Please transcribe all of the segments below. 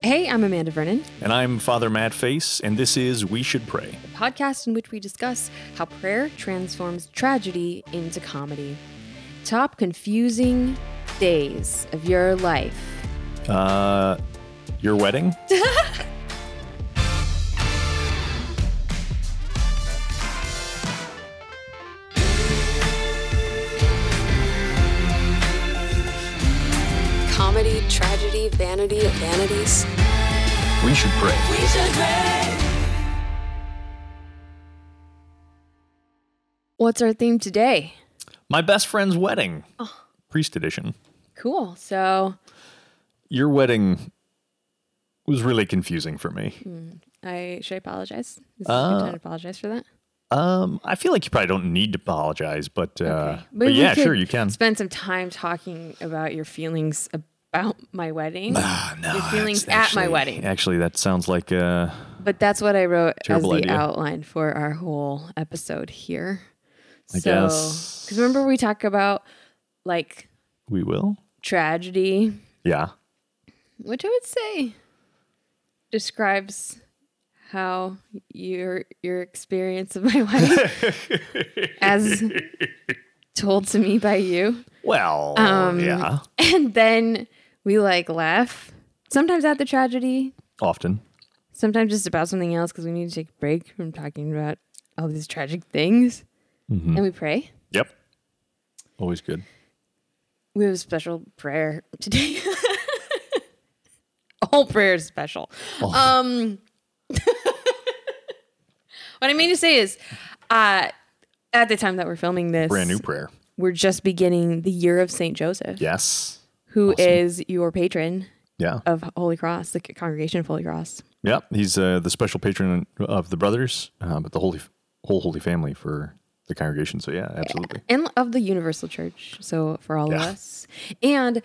Hey, I'm Amanda Vernon, And I'm Father Matt Fase, and this is We Should Pray. a podcast in which we discuss how prayer transforms tragedy into comedy. Top confusing days of your life. Uh, your wedding? tragedy, vanity of vanities. We should pray. What's our theme today? My best friend's wedding. Priest edition. Cool. So Your wedding was really confusing for me. I should I apologize? Is Uh, time to apologize for that? Um, I feel like you probably don't need to apologize, but uh, Okay. but we yeah, could sure you can. Spend some time talking about your feelings about my wedding. Ah, no, your feelings at my wedding. Actually, that sounds like uh, But that's what I wrote as the idea. outline for our whole episode here. I so, guess. because remember we talk about like we will. tragedy, Yeah. which I would say describes how your your experience of my wedding, as told to me by you, Well, Um, yeah. and then we like laugh sometimes at the tragedy, Often. sometimes just about something else because we need to take a break from talking about all these tragic things. Mm-hmm. And we pray. Yep. Always good. We have a special prayer today. a whole prayer is special. Oh. Um, what I mean to say is, uh, at the time that we're filming this, Brand new prayer. we're just beginning the year of Saint Joseph, Yes. Who is Awesome. your patron Yeah. of Holy Cross, the congregation of Holy Cross. Yeah, he's uh, the special patron of the brothers, uh, but the holy whole holy family for the congregation. So yeah, absolutely. and of the universal church so for all of us and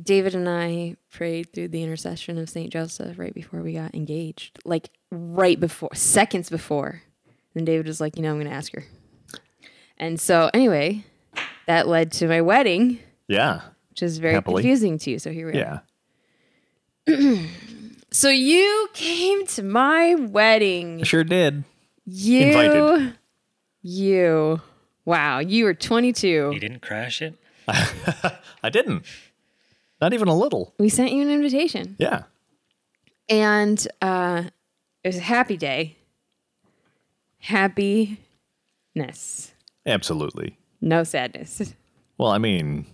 david and i prayed through the intercession of saint joseph right before we got engaged like right before seconds before and david was like you know i'm gonna ask her and so anyway that led to my wedding Yeah, which is very Happily. confusing to you so here we are yeah, so you came to my wedding I sure did. you Invited. you wow you were 22 You didn't crash it? I didn't. Not even a little. we sent you an invitation Yeah, and uh, it was a happy day. Happiness, absolutely. no sadness. Well, I mean,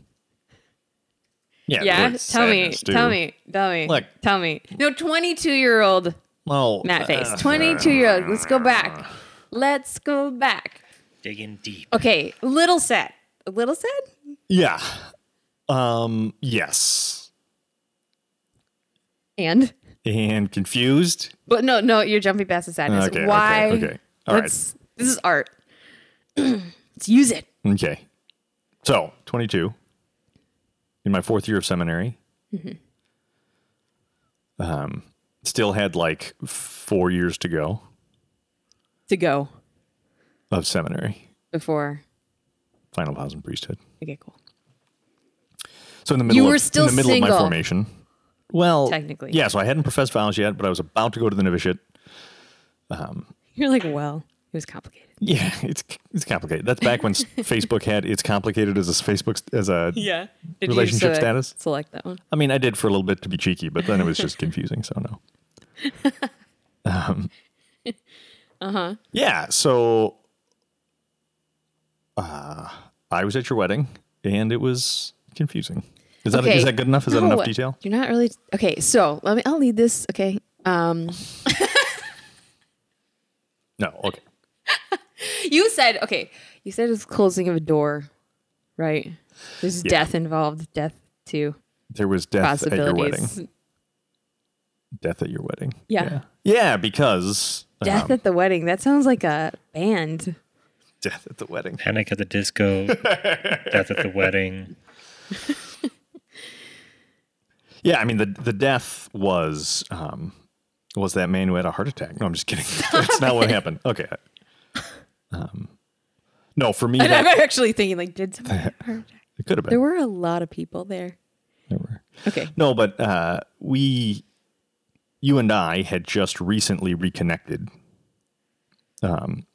yeah. Yeah, there's tell me, sadness, too. tell me, tell me, Look. tell me. No, twenty-two-year-old Oh, Matt Fase, uh, twenty-two-year-old. Let's go back. Let's go back. Digging deep. Okay, a little sad. A little sad. yeah. Um. Yes. And And confused. but no, no, you're jumping past the sadness. Okay, okay, Why? okay. All right. This is art. Let's use it. Okay. So, 22. In my fourth year of seminary. Um, still had like four years to go To go of seminary, before. final vows and priesthood. Okay, cool. So in the middle, You of, were still in the middle of single. my formation. Well, Technically. yeah. So I hadn't professed vows yet, but I was about to go to the novitiate. You're like, well, it was complicated. Yeah, it's it's complicated. That's back when Facebook had it's complicated as a Facebook as a. Yeah. Did Relationship select- status? Select that one. I mean, I did for a little bit to be cheeky, but then it was just confusing. So no. Um, uh huh. Yeah. So, uh, I was at your wedding, and it was confusing. Is that is that good enough? Is that enough detail? You're not really okay. So let me. I'll lead this. Okay. Um, No. Okay. You said okay. You said it's closing of a door, right? There's Yeah. death involved. Death too. There was death at your wedding. Death at your wedding. Yeah. Yeah. Yeah, because Death um, at the wedding. That sounds like a band. death at the wedding. Panic at the Disco. Death at the Wedding. Yeah, I mean the the death was um was that man who had a heart attack. No, I'm just kidding. That's not what happened. Okay. Um, no, for me And I'm actually thinking like, did someone have a heart attack? it could have been. There were a lot of people there. There were. Okay. No, but uh, we you and I had just recently reconnected um,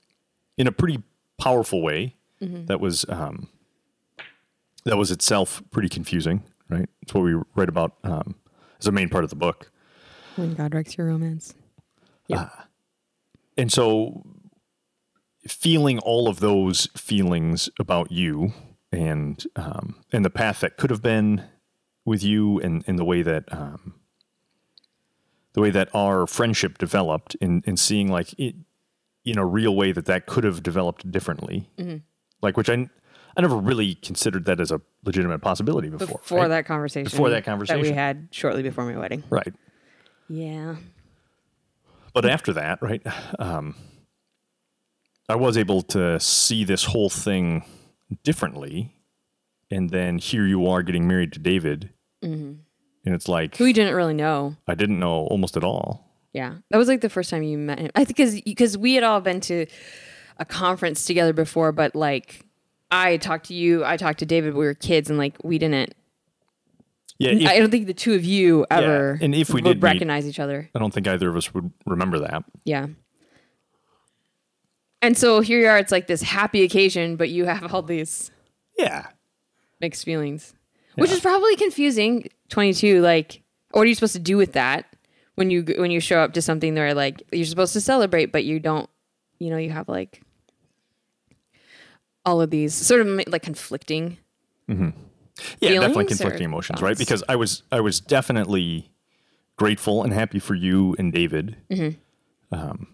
in a pretty powerful way that was um, that was itself pretty confusing, right? It's what we write about um, as a main part of the book. When God wrecks your romance. Yeah. And so feeling all of those feelings about you and um, and the path that could have been with you and, and the way that um, the way that our friendship developed and, and seeing like it, in a real way that that could have developed differently like which I, I never really considered that as a legitimate possibility before Before right? that conversation. Before that conversation That we had shortly before my wedding. right Yeah. but after that, right, um, I was able to see this whole thing differently, and then here you are getting married to David, mm-hmm. and it's like Who we didn't really know. I didn't know almost at all. Yeah, that was like the first time you met him. I think because because we had all been to a conference together before, but like I talked to you, I talked to David. We were kids, and like we didn't. Yeah, if- I don't think the two of you ever. and if we would did meet- recognize each other, I don't think either of us would remember that. yeah. And so here you are. It's like this happy occasion, but you have all these Yeah, mixed feelings, which is probably confusing. Twenty two, like, what are you supposed to do with that when you when you show up to something where like you're supposed to celebrate, but you don't, you know, you have like all of these sort of like conflicting. Mm-hmm. yeah, definitely conflicting emotions, right? Because I was I was definitely grateful and happy for you and David, Mm-hmm. um,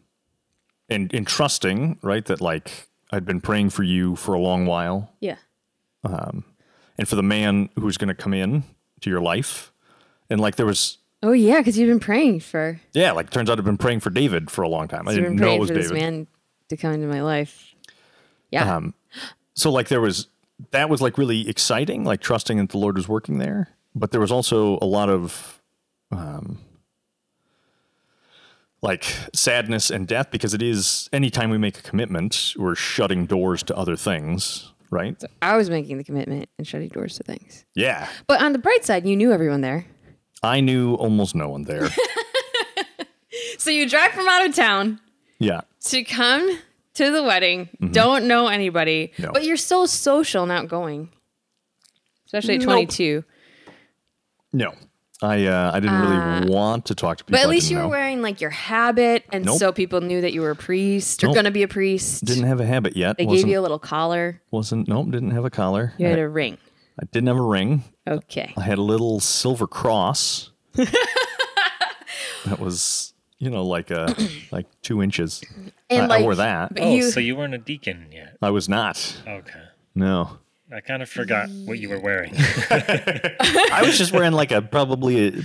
and and trusting, right, that like I'd been praying for you for a long while, Yeah, Um, and for the man who's going to come in to your life. And like there was, Oh yeah, because you've been praying for yeah, like turns out I've been praying for David for a long time. I didn't know it was for this David. man to come into my life. Yeah, Um, so like there was that was like really exciting, like trusting that the Lord was working there. But there was also a lot of um, like sadness and death because it is anytime we make a commitment, we're shutting doors to other things, right? I was making the commitment and shutting doors to things. Yeah. But on the bright side, you knew everyone there. I knew almost no one there. So you drive from out of town yeah. to come to the wedding, don't know anybody, Mm-hmm. No. but you're so social and outgoing, especially at Nope. 22. No. I uh, I didn't really want to talk to people. But at least didn't you were know. wearing like your habit, and Nope. so people knew that you were a priest or Nope. going to be a priest. Didn't have a habit yet. they wasn't, gave you a little collar. wasn't nope, didn't have a collar. You had I, a ring. I didn't have a ring. Okay. I had a little silver cross. that was, you know, like a like two inches. And I, like, I wore that. Oh, you, so you weren't a deacon yet? I was not. Okay. No, I kind of forgot what you were wearing. I was just wearing like a probably a,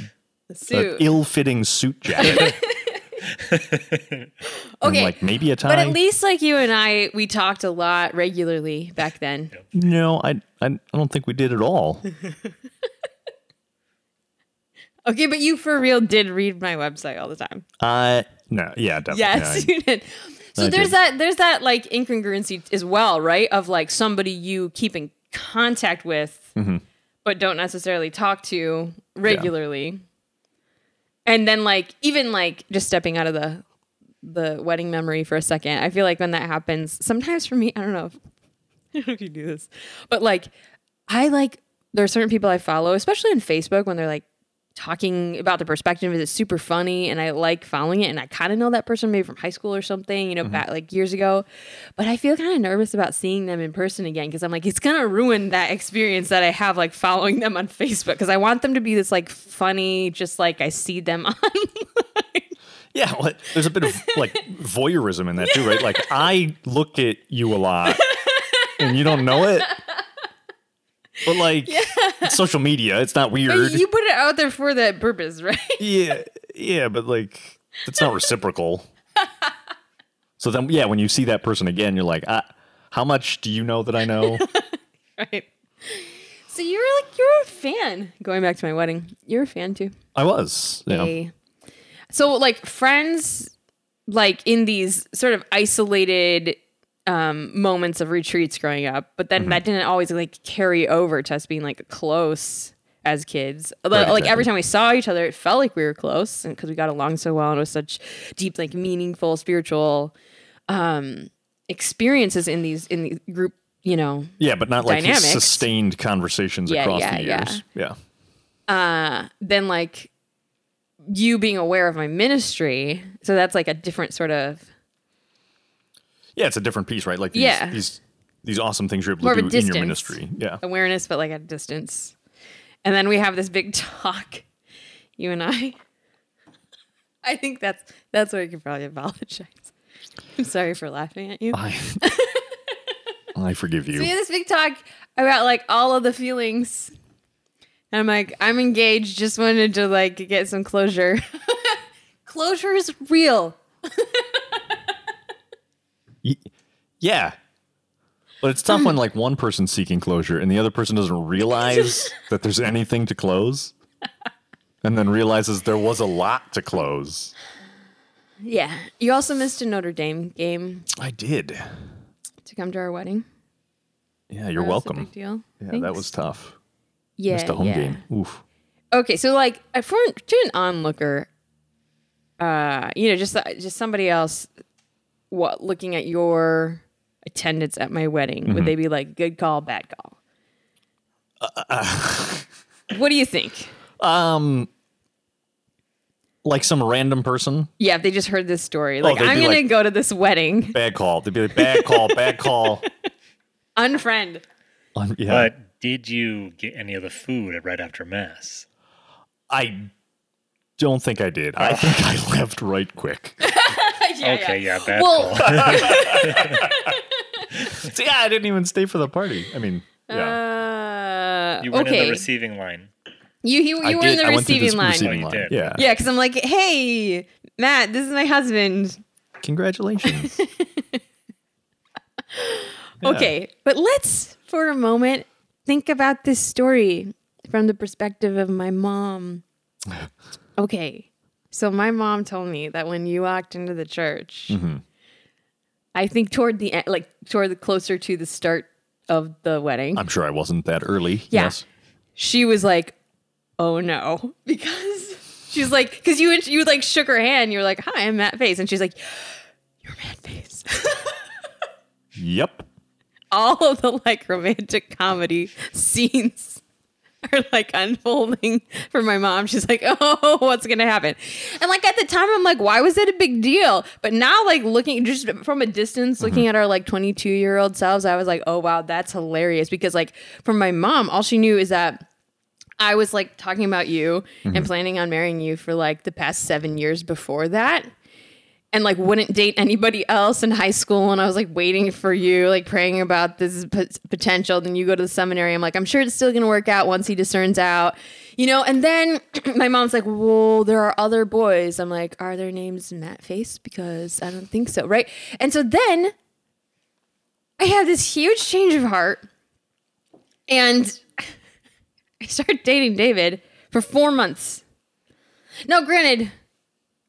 a suit. ill-fitting suit jacket. and okay. like maybe a tie. but at least like you and I, we talked a lot regularly back then. no, I, I I don't think we did at all. Okay, but you for real did read my website all the time. Uh no, yeah, definitely. Yes, Yeah, you did. So there's that there's that like incongruency as well, right? Of like somebody you keep in contact with, Mm-hmm. but don't necessarily talk to regularly. And then like even like just stepping out of the the wedding memory for a second, I feel like when that happens, sometimes for me, I don't know, if, I don't know if you do this, but like I like there are certain people I follow, especially on Facebook, when they're like talking about the perspective is it's super funny and I like following it and I kind of know that person maybe from high school or something, you know, mm-hmm. back like years ago. But I feel kind of nervous about seeing them in person again because I'm like it's going to ruin that experience that I have like following them on Facebook because I want them to be this like funny just like I see them on. Yeah, well, there's a bit of like voyeurism in that too, right? Like I look at you a lot and you don't know it. But like it's social media, it's not weird. you put it out there for that purpose, right? yeah, yeah, but like it's not reciprocal. so then yeah, when you see that person again, you're like, ah, how much do you know that I know? right. So you're like you're a fan. Going back to my wedding, you're a fan too. I was. Yeah. a so like friends like in these sort of isolated um moments of retreats growing up but then that didn't always like carry over to us being like close as kids. Right, like exactly. every time we saw each other, it felt like we were close because we got along so well and it was such deep, like meaningful, spiritual um, experiences in these in the group. You know, Yeah, but not like sustained conversations Yeah, across yeah, the yeah. years. Yeah. then like you being aware of my ministry, so that's like a different sort of Yeah, it's a different piece, right? Like these Yeah. these these awesome things you're able More to do in your ministry. Yeah. awareness, but like at a distance. And then we have this big talk, you and I. I think that's that's where you can probably apologize. I'm sorry for laughing at you. I I forgive you. We had this big talk about like all of the feelings. And I'm like, I'm engaged, just wanted to like get some closure. closure is real. Yeah. But it's tough when like one person's seeking closure and the other person doesn't realize that there's anything to close. And then realizes there was a lot to close. Yeah. You also missed a Notre Dame game I did. to come to our wedding. Yeah, you're That was a welcome. big deal. Yeah, Thanks. that was tough. yeah, Missed a home yeah. game. Oof. Okay, so like uh, for to an onlooker, uh, you know, just just somebody else, what looking at your attendance at my wedding, Mm-hmm. would they be like good call, bad call? Uh, what do you think? Um like some random person. Yeah, if they just heard this story, like they'd I'm gonna like- go to this wedding, Bad call. They'd be like, bad call, bad call. unfriend. Um, yeah. But did you get any of the food right after mass? I don't think I did. I think I left right quick. Yeah, okay, yeah. yeah, bad Well- call. So, yeah, I didn't even stay for the party. I mean, yeah. Uh, you weren't in the receiving line. you you, I you were did- in the I went receiving line. receiving Oh, you line. did. Yeah. Yeah, because I'm like, hey, Matt, this is my husband. Congratulations. Okay, but let's for a moment think about this story from the perspective of my mom. Okay, so my mom told me that when you walked into the church, I think toward the end, like toward the closer to the start of the wedding, I'm sure I wasn't that early. Yeah. Yes. she was like, "Oh no," because she's like, because you you like shook her hand, You're like, "Hi, I'm Matt Fase," and she's like, "You're Matt Fase." Yep. all of the like romantic comedy scenes are like unfolding for my mom. She's like, "Oh, what's gonna happen?" And like at the time, I'm like, "Why was it a big deal?" But now, like looking just from a distance, looking mm-hmm. at our like 22 year old selves, I was like, "Oh wow, that's hilarious." Because like from my mom, all she knew is that. I was like talking about you and mm-hmm. planning on marrying you for like the past seven years before that and like wouldn't date anybody else in high school and I was like waiting for you like praying about this p- potential. Then you go to the seminary. I'm like I'm sure it's still to work out once he discerns out you know? And then my mom's like well there are other boys. I'm like are their names Matt Fase? Because I don't think so right? And so then I have this huge change of heart and I start dating David for 4 months. Now granted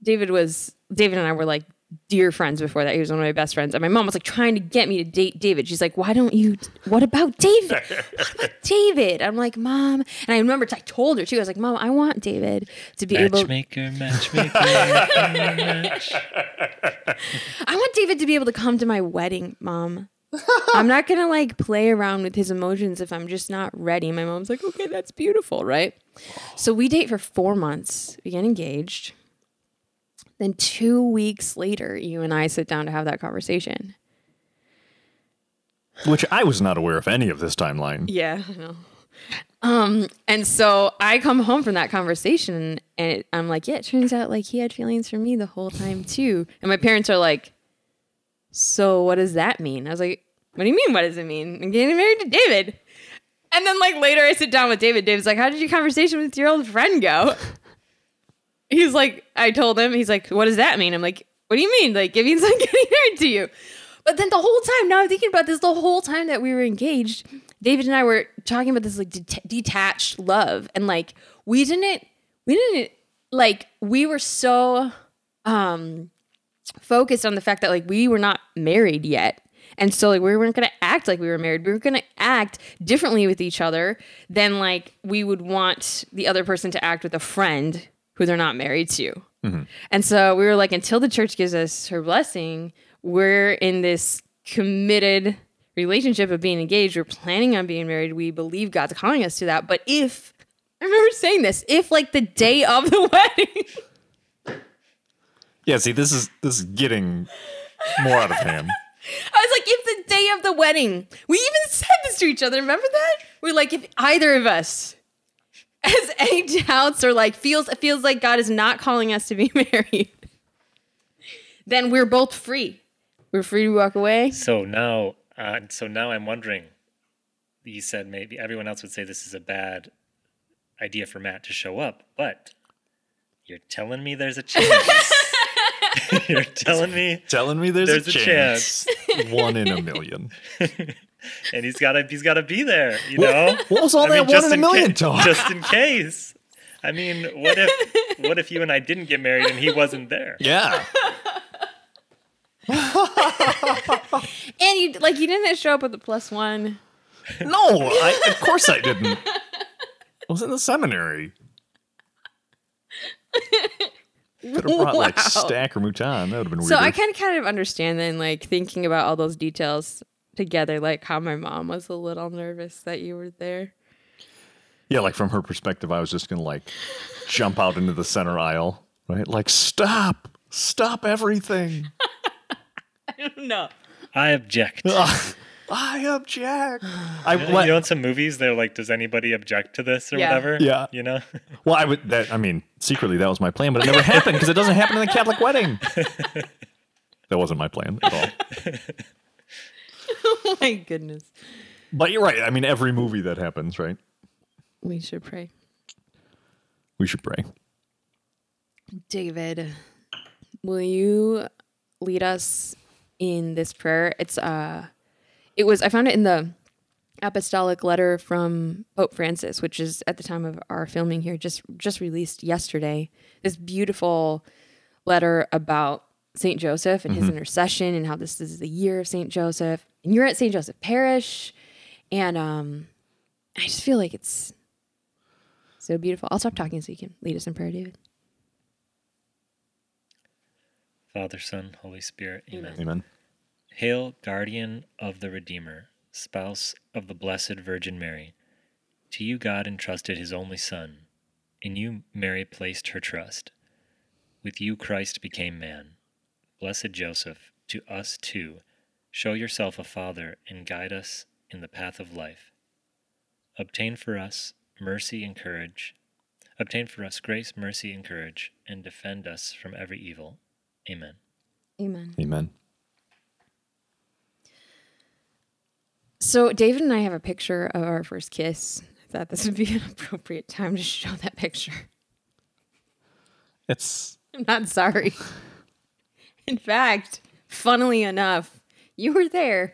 David was David and I were like dear friends before that. He was one of my best friends. And my mom was like trying to get me to date David. She's like, why don't you what about David? What about David? I'm like, Mom. And I remember I told her too. I was like, Mom, I want David to be able Matchmaker, matchmaker, match. I want David to be able to come to my wedding, Mom. I'm not gonna like play around with his emotions if I'm just not ready. My mom's like, okay, that's beautiful, right? So we date for four months. We get engaged. Then two weeks later, you and I sit down to have that conversation. Which I was not aware of any of this timeline. Yeah, I know. Um, and so I come home from that conversation and it, I'm like, yeah, it turns out like he had feelings for me the whole time too. And my parents are like, so what does that mean? I was like, what do you mean? What does it mean? I'm getting married to David. And then like later I sit down with David. David's like, how did your conversation with your old friend go? He's like, I told him, he's like, what does that mean? I'm like, what do you mean? Like, it means I'm getting married to you. But then the whole time, now I'm thinking about this, the whole time that we were engaged, David and I were talking about this like det- detached love. And like, we didn't, we didn't, like, we were so um focused on the fact that like we were not married yet. And so like we weren't gonna act like we were married. We were gonna act differently with each other than like we would want the other person to act with a friend who they're not married to. Mm-hmm. And so we were like, until the church gives us her blessing, we're in this committed relationship of being engaged. We're planning on being married. We believe God's calling us to that. But if I remember saying this, if like the day of the wedding, Yeah, see, this is this is getting more out of hand. I was like, if the day of the wedding, we even said this to each other. Remember that? We're like, if either of us has any doubts or like feels it feels like God is not calling us to be married, then we're both free. We're free to walk away. So now, uh, so now I'm wondering. You said maybe everyone else would say this is a bad idea for Matt to show up, but you're telling me there's a chance. you're telling me, Telling me there's, There's a, a chance. One in a million. And he's gotta, he's gotta be there. You know, What was all I mean, that one in a million ca- talk? Just in case. I mean, what if, what if you and I didn't get married and he wasn't there? Yeah. And you like you didn't show up with a plus one. No, I, of course I didn't. I was in the seminary. Could have brought like Wow. stack or mouton. That would have been weird. So I can kind of understand then, like thinking about all those details together, like how my mom was a little nervous that you were there. yeah, like from her perspective, I was just gonna like jump out into the center aisle, right? Like stop, stop everything. No. I object. I object. I You what- know, in some movies, they're like, "Does anybody object to this or Yeah. whatever?" Yeah. you know. well, I would. That I mean, secretly that was my plan, but it never happened because it doesn't happen in a Catholic wedding. that wasn't my plan at all. Oh my goodness. But you're right. I mean, every movie that happens, right? We should pray. We should pray. David, will you lead us in this prayer? It's uh it was I found it in the apostolic letter from Pope Francis, which is at the time of our filming here just just released yesterday. This beautiful letter about St. Joseph and his intercession and how this is the year of St. Joseph. And you're at St. Joseph Parish and um I just feel like it's so beautiful. I'll stop talking so you can lead us in prayer, David. Father, Son, Holy Spirit. Amen. Amen. Hail, guardian of the Redeemer, spouse of the Blessed Virgin Mary. To you God entrusted his only Son. In you Mary placed her trust. With you Christ became man. Blessed Joseph, to us too, show yourself a father and guide us in the path of life. Obtain for us mercy and courage. Obtain for us grace, mercy, and courage, and defend us from every evil. Amen. Amen. Amen. So David and I have a picture of our first kiss. I thought this would be an appropriate time to show that picture. It's I'm not sorry. In fact, funnily enough, you were there.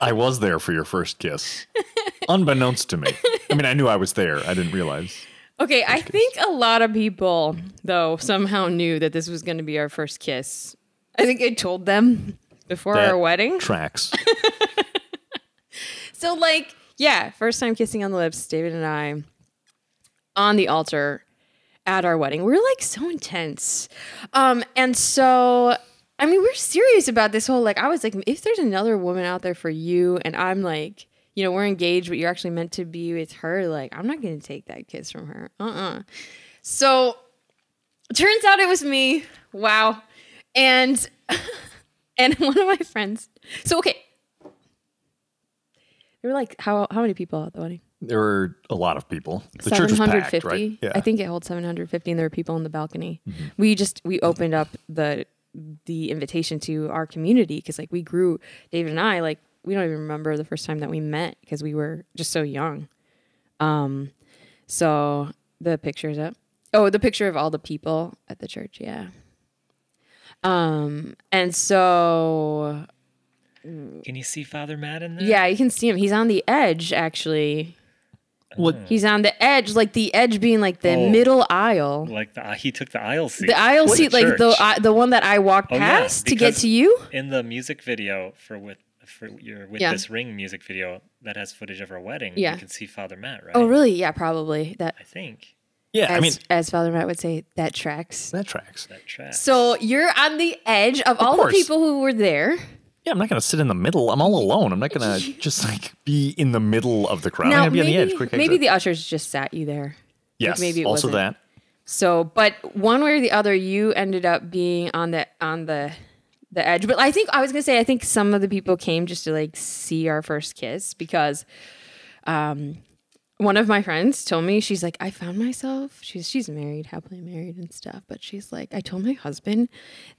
I was there for your first kiss, unbeknownst to me. I mean, I knew I was there. I didn't realize. Okay, I think a lot of people, though, somehow knew that this was going to be our first kiss. I think I told them before That our wedding. Tracks. So, like, yeah, first time kissing on the lips, David and I on the altar at our wedding. We are like so intense. Um, and so, I mean, we're serious about this whole, like, I was like, if there's another woman out there for you, and I'm like, you know, we're engaged, but you're actually meant to be with her, like, I'm not going to take that kiss from her. Uh uh So, turns out it was me. Wow. And, and one of my friends, so, okay. There were like how how many people at the wedding? There were a lot of people. The church was packed, right? Yeah. Mm-hmm. I think it holds 750 and there were people in the balcony. We just we opened up the the invitation to our community because like we grew David and I like we don't even remember the first time that we met because we were just so young. Um so the pictures up. Oh, the picture of all the people at the church, yeah. Um and so Can you see Father Matt in there? yeah, you can see him. He's on the edge actually. What? He's on the edge, like the edge being like the Oh. middle aisle. Like the he took the aisle seat. The aisle for seat, like the church. uh, the one that I walked Oh, yeah, past to get because- to you. in the music video for with for your with Yeah. this ring music video that has footage of our wedding. Yeah. you can see Father Matt, right? Oh, really? Yeah, probably. That I think Yeah, as, I mean as Father Matt would say, that tracks. that tracks. that track. So you're on the edge of, all the course. people who were there. Yeah, I'm not gonna sit in the middle. I'm all alone. I'm not gonna just like be in the middle of the crowd. I'm gonna be maybe on the edge. Quick maybe the ushers just sat you there. yes, maybe it also wasn't. that. So, but one way or the other, you ended up being on the on the the edge. But I think I was gonna say I think some of the people came just to like see our first kiss because um one of my friends told me she's like I found myself she's she's married happily married and stuff but she's like I told my husband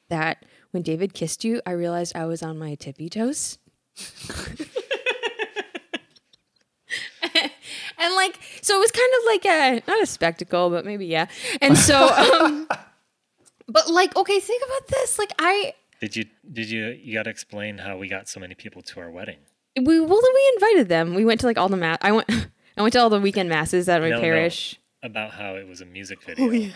that when David kissed you I realized I was on my tippy toes. And like so it was kind of like a not a spectacle but maybe yeah. And so um but like okay think about this like i did you did you you got to explain how we got so many people to our wedding? we well then we invited them. We went to like all the mass i went i went to all the weekend masses at my No, no. parish About how it was a music video.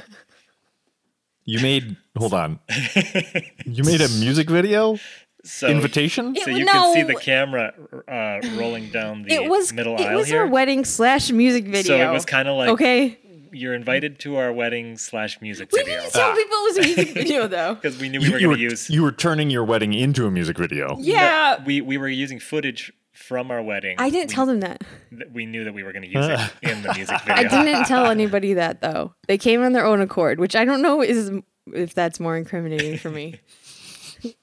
You made hold on. you made a music video So invitation. So It- you can see no. the camera uh, rolling down the it was middle it aisle was here. our wedding slash music video So it was kind of like okay you're invited to our wedding slash music we video didn't tell Ah. people it was a music video though because we knew we You, were you going to use. you were turning your wedding into a music video. yeah We we were using footage from our wedding. i didn't we, tell them that that We knew that we were going to use it in the music video. I didn't tell anybody that though. They came on their own accord, which I don't know is if that's more incriminating for me.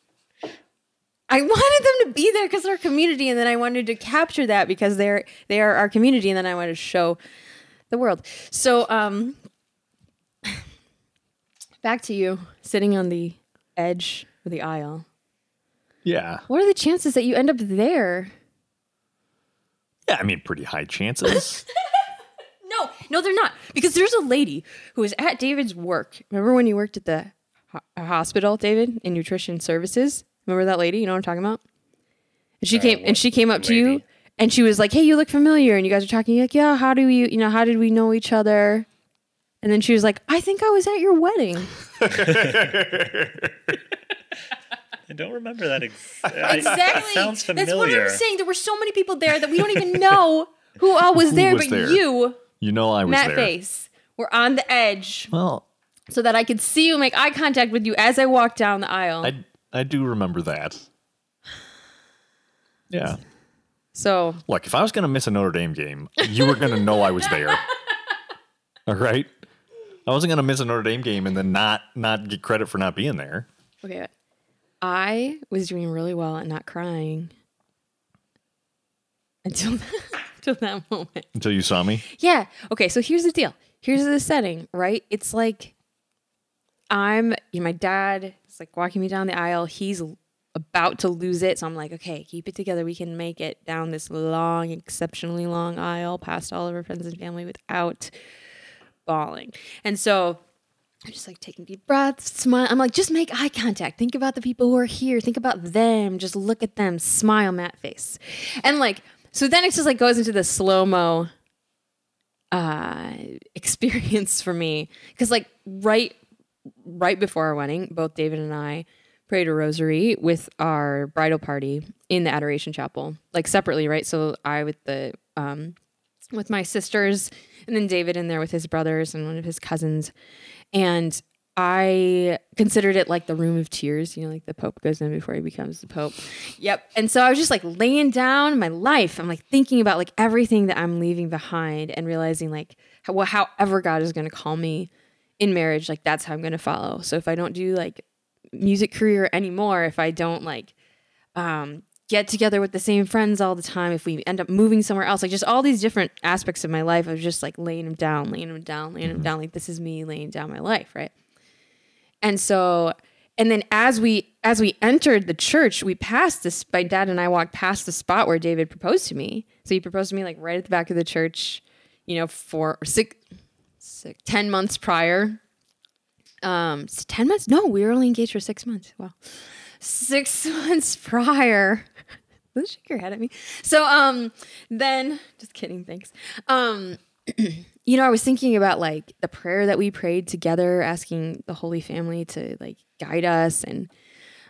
I wanted them to be there because they're our community, and then I wanted to capture that because they're they are our community, and then I wanted to show the world. So, um, back to you sitting on the edge of the aisle. Yeah. What are the chances that you end up there? Yeah, I mean pretty high chances. No, no, they're not. Because there's a lady who was at David's work. Remember when you worked at the ho- hospital, David, in nutrition services? Remember that lady? You know what I'm talking about? And she Uh, came and she came up to you and she was like, "Hey, you look familiar." And you guys are talking you're like, "Yeah, how do we, you know, how did we know each other?" And then she was like, "I think I was at your wedding." I don't remember that ex- Exactly. It sounds That's what. I'm saying. There were so many people there that we don't even know who all was Who there, was but there? you, You know I was Matt there. Fase, were on the edge. Well, so that I could see you make eye contact with you as I walked down the aisle. I I do remember that. Yeah. so Look, if I was going to miss a Notre Dame game, you were going to know I was there. All right? I wasn't going to miss a Notre Dame game and then not not get credit for not being there. okay, I was doing really well at not crying until until that moment. Until you saw me. Yeah. Okay. So here's the deal. Here's the setting. Right. It's like I'm. You know, my dad is like walking me down the aisle. He's about to lose it. So I'm like, okay, keep it together. We can make it down this long, exceptionally long aisle past all of our friends and family without bawling. And so I'm just like taking deep breaths, smile. I'm like, just make eye contact. Think about the people who are here. Think about them. Just look at them. Smile, Matt Fase. And like, so then it just like goes into the slow mo uh experience for me because like right right before our wedding both david and i prayed a rosary with our bridal party in the adoration chapel like separately right so i with the um with my sisters and then david in there with his brothers and one of his cousins and I considered it like the room of tears, you know, like the Pope goes in before he becomes the Pope. Yep. And so I was just like laying down my life. I'm like thinking about like everything that I'm leaving behind and realizing like how, well, however God is going to call me in marriage, like that's how I'm going to follow. So if I don't do like music career anymore, if I don't like um, get together with the same friends all the time, if we end up moving somewhere else, like just all these different aspects of my life, I was just like laying them down, laying them down, laying them down. Like this is me laying down my life, right? And so, and then as we as we entered the church, we passed this. My dad and I walked past the spot where David proposed to me. So he proposed to me like right at the back of the church, you know, for six, six ten months prior. Um, ten months? No, we were only engaged for six months. Wow, six months prior. Don't shake your head at me. So, um, then just kidding. Thanks. Um, you know, I was thinking about like the prayer that we prayed together, asking the Holy Family to like guide us and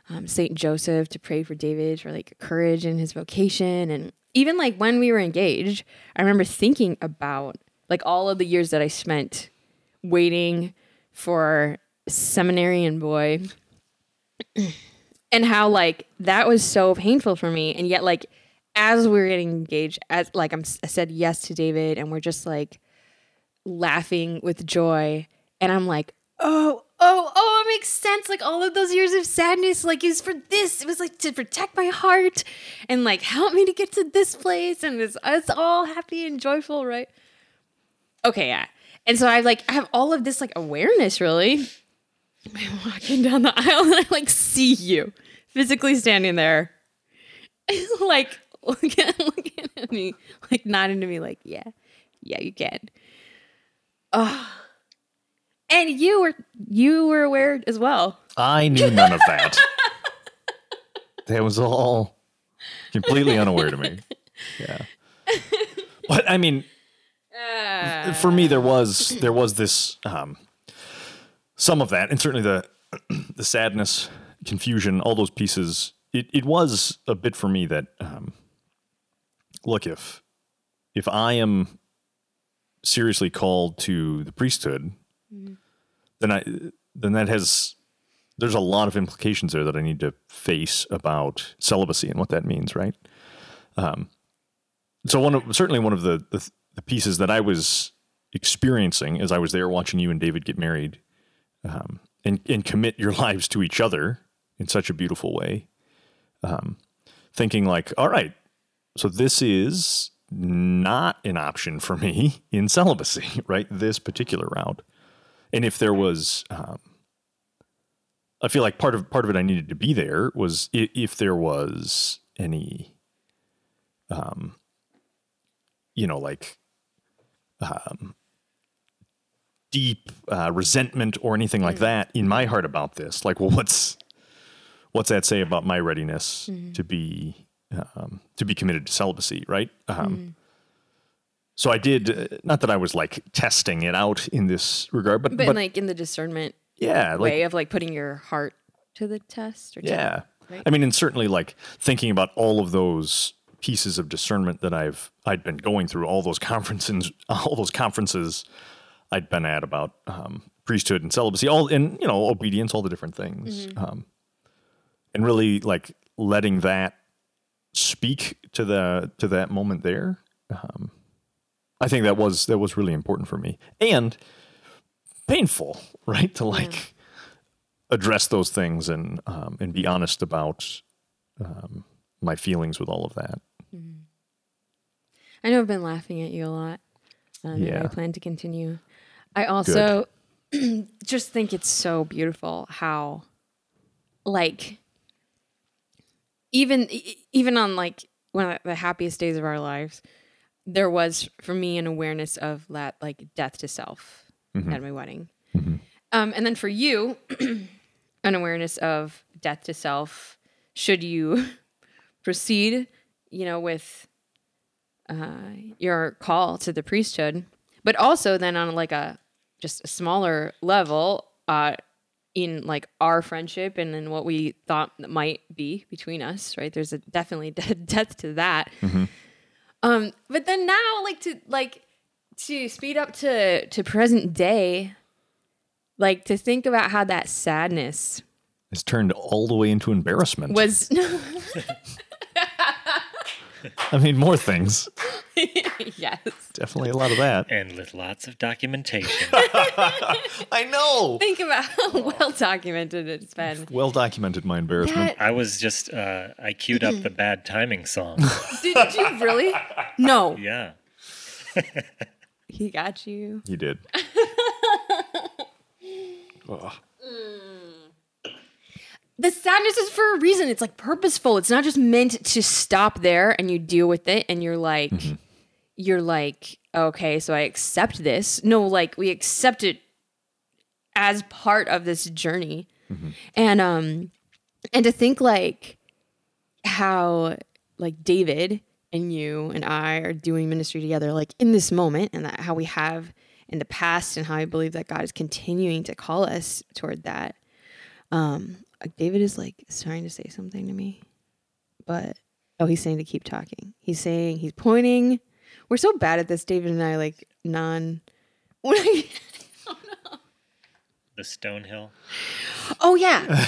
um, Saint Joseph to pray for David for like courage in his vocation, and even like when we were engaged, I remember thinking about like all of the years that I spent waiting for seminarian boy and how like that was so painful for me. And yet like as we were getting engaged as like I'm, i said yes to david and we're just like laughing with joy. And i'm like oh oh oh it makes sense. Like all of those years of sadness like is for this. It was like to protect my heart and like help me to get to this place and it's, it's all happy and joyful right? Okay yeah. And so i like i have all of this like awareness really I'm walking down the aisle and I like see you physically standing there, like looking, looking at me, like nodding to me, like, yeah, yeah, you can. Oh. And you were you were aware as well. I knew none of that. that was all completely unaware to me. Yeah. But I mean, Uh, for me there was there was this um some of that and certainly the the sadness confusion all those pieces it, it was a bit for me that um look if if i am seriously called to the priesthood then i then that has there's a lot of implications there that i need to face about celibacy and what that means right? Um so one of certainly one of the the, the pieces that i was experiencing as i was there watching you and david get married um, and and commit your lives to each other in such a beautiful way. Um, thinking like, all right, so this is not an option for me in celibacy, right? This particular route, and if there was, um, I feel like part of part of it I needed to be there was if, if there was any, um, you know, like, um, deep uh, resentment or anything like that in my heart about this. Like, well, what's what's that say about my readiness to be um, to be committed to celibacy, right? Um, So I did. Uh, not that I was like testing it out in this regard, but but, but, like in the discernment yeah, like way of like putting your heart to the test or yeah. right? I mean, and certainly like thinking about all of those pieces of discernment that I've I'd been going through, all those conferences, all those conferences I'd been at about um, priesthood and celibacy, all and you know obedience, all the different things, um, and really like letting that speak to the to that moment there. Um, I think that was that was really important for me and painful, right? To like address those things and um, and be honest about um, my feelings with all of that. I know I've been laughing at you a lot. Um, Yeah. I plan to continue. I also just think it's so beautiful how, like, even even on like one of the happiest days of our lives, there was for me an awareness of that like death to self at my wedding, um, and then for you, an awareness of death to self. Should you proceed, you know, with uh, your call to the priesthood, but also then on like a just a smaller level, uh, in like our friendship and in what we thought might be between us, right? There's a definitely de- depth to that. Um, but then now, like to like to speed up to to present day, like to think about how that sadness has turned all the way into embarrassment. was I mean, more things. yes. Definitely a lot of that. and with lots of documentation. I know. Think about how well documented it's been. Well documented my embarrassment. That- I was just uh, I queued up the bad timing song. Did you really? No. Yeah. He got you. He did. Ugh. The sadness is for a reason. It's like purposeful. It's not just meant to stop there and you deal with it and you're like, you're like, okay, so I accept this. No, like we accept it as part of this journey. And um and to think like how like David and you and I are doing ministry together like in this moment and that how we have in the past and how I believe that God is continuing to call us toward that. Um David is like is trying to say something to me, but oh, he's saying to keep talking. He's saying he's pointing. We're so bad at this, David and I. Like non. When I, The Stonehill. oh yeah,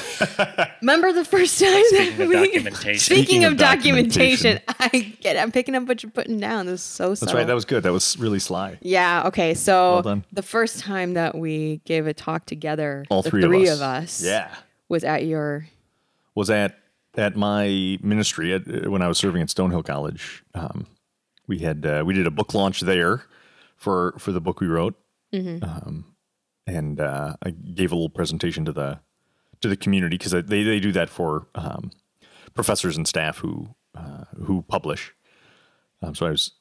remember the first time Speaking that of we. documentation. Speaking, Speaking of, of documentation, documentation. I get. I'm picking up what you're putting down. This is so. That's right. That was good. That was really sly. Yeah. Okay. So Well done. the first time that we gave a talk together, All the three, three of us. of us, Yeah. Was at your. Was at at my ministry at, when I was serving at Stonehill College. Um, we had uh, we did a book launch there for for the book we wrote, um, and uh, I gave a little presentation to the to the community because they they do that for um, professors and staff who uh, who publish. Um, so I was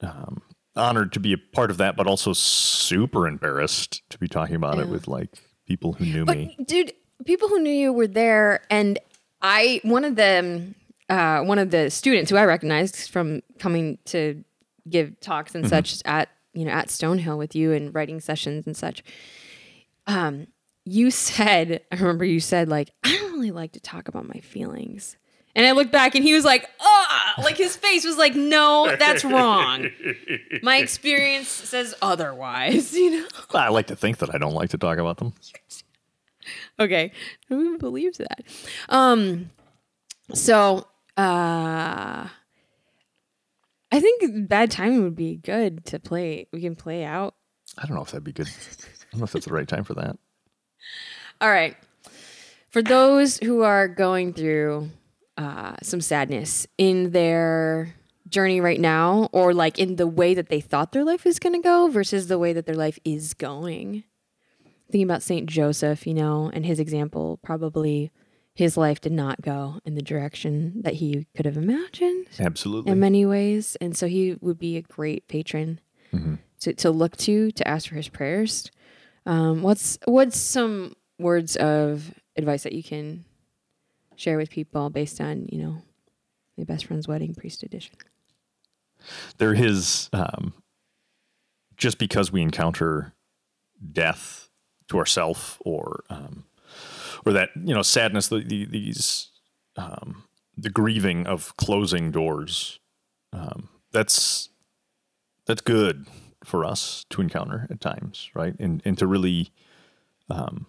um, honored to be a part of that, but also super embarrassed to be talking about it with like people who knew But me. dude, people who knew you were there, and I one of the uh, one of the students who I recognized from coming to give talks and such at you know at Stonehill with you and writing sessions and such. Um, you said, I remember you said like, I don't really like to talk about my feelings. And I looked back and he was like, ah, like his face was like, no, that's wrong. My experience says otherwise, you know? I like to think that I don't like to talk about them. Okay. Who believes that? Um so uh I think bad timing would be good to play. We can play out. I don't know if that'd be good. I don't know if that's the right time for that. All right. For those who are going through uh, some sadness in their journey right now, or like in the way that they thought their life was going to go versus the way that their life is going, thinking about St. Joseph, you know, and his example, probably his life did not go in the direction that he could have imagined Absolutely. in many ways. And so he would be a great patron to, to look to, to ask for his prayers. Um, what's what's some words of advice that you can share with people based on, you know, my best friend's wedding priest edition? there is um, just because we encounter death to ourself or um, or that you know sadness the, the, these um, the grieving of closing doors um, that's that's good for us to encounter at times right and and to really um,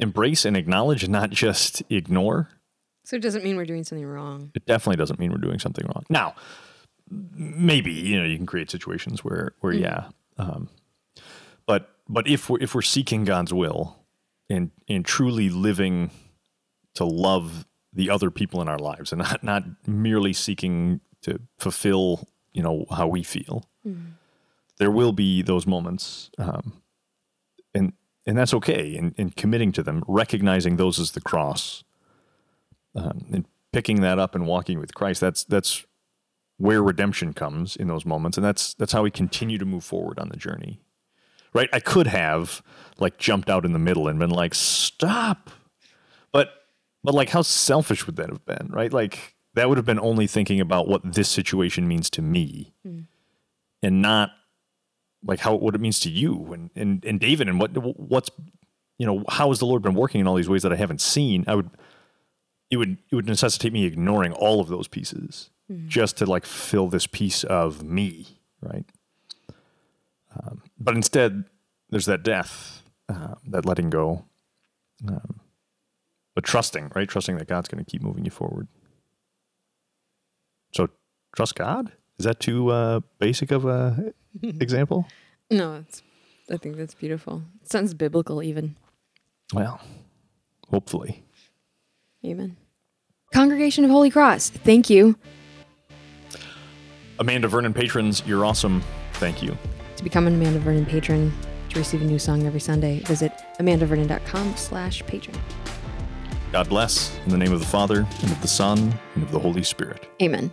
embrace and acknowledge and not just ignore So it doesn't mean we're doing something wrong. it definitely doesn't mean we're doing something wrong. Now, maybe you know you can create situations where where yeah, um, but if we're if we're seeking God's will and and truly living to love the other people in our lives and not not merely seeking to fulfill you know how we feel, there will be those moments, um, and and that's okay. And, and committing to them, recognizing those as the cross um, and picking that up and walking with Christ. That's that's where redemption comes in those moments, and that's that's how we continue to move forward on the journey. Right? I could have like jumped out in the middle and been like, "Stop," but but like, how selfish would that have been? Right? Like that would have been only thinking about what this situation means to me, and not like how what it means to you and and and David and what what's you know how has the Lord been working in all these ways that I haven't seen? I would it would it would necessitate me ignoring all of those pieces just to like fill this piece of me, right? Um, but instead, there's that death, uh, that letting go, um, but trusting, right? Trusting that God's going to keep moving you forward. So trust God. Is that too uh, basic of a example? No, it's, I think that's beautiful. It sounds biblical, even. Well, hopefully. Amen. Congregation of Holy Cross, thank you. Amanda Vernon patrons, you're awesome. Thank you. To become an Amanda Vernon patron, to receive a new song every Sunday, visit amandavernon.com slash patron. God bless in the name of the Father and of the Son and of the Holy Spirit. Amen.